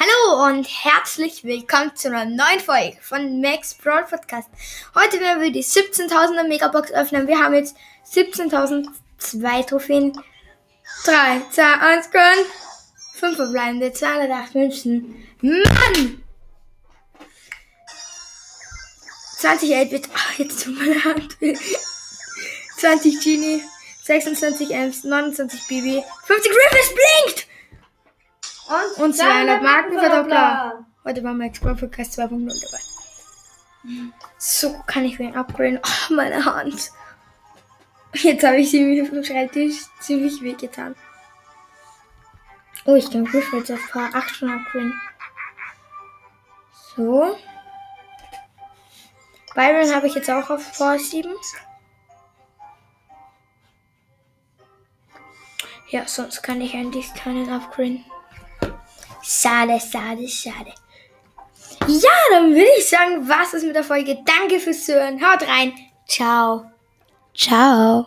Hallo und herzlich willkommen zu einer neuen Folge von Max Broad Podcast. Heute werden wir die 17.000er Megabox öffnen. Wir haben jetzt 17.002 Trophäen. 3, 2, 1, Gun. 5 verbleibende, 208 Münzen. Mann! 20 8-Bit. Ach, jetzt tut meine Hand weh. 20 Genie. 26 Ems. 29 BB. 50 Griffiths blinkt! Und 200 Markenverdoppler. Heute war Max Pro Podcast 2.0 dabei. So kann ich wen upgraden. Oh, meine Hand. Jetzt habe ich sie mir vom Schreibtisch ziemlich wehgetan. Oh, ich kann Griffiths auf Paar 8 schon upgraden. So. Byron habe ich jetzt auch auf Paar 7. Ja, sonst kann ich eigentlich keinen upgraden. Schade, schade, schade. Ja, dann würde ich sagen, was ist mit der Folge. Danke fürs Hören. Haut rein. Ciao. Ciao.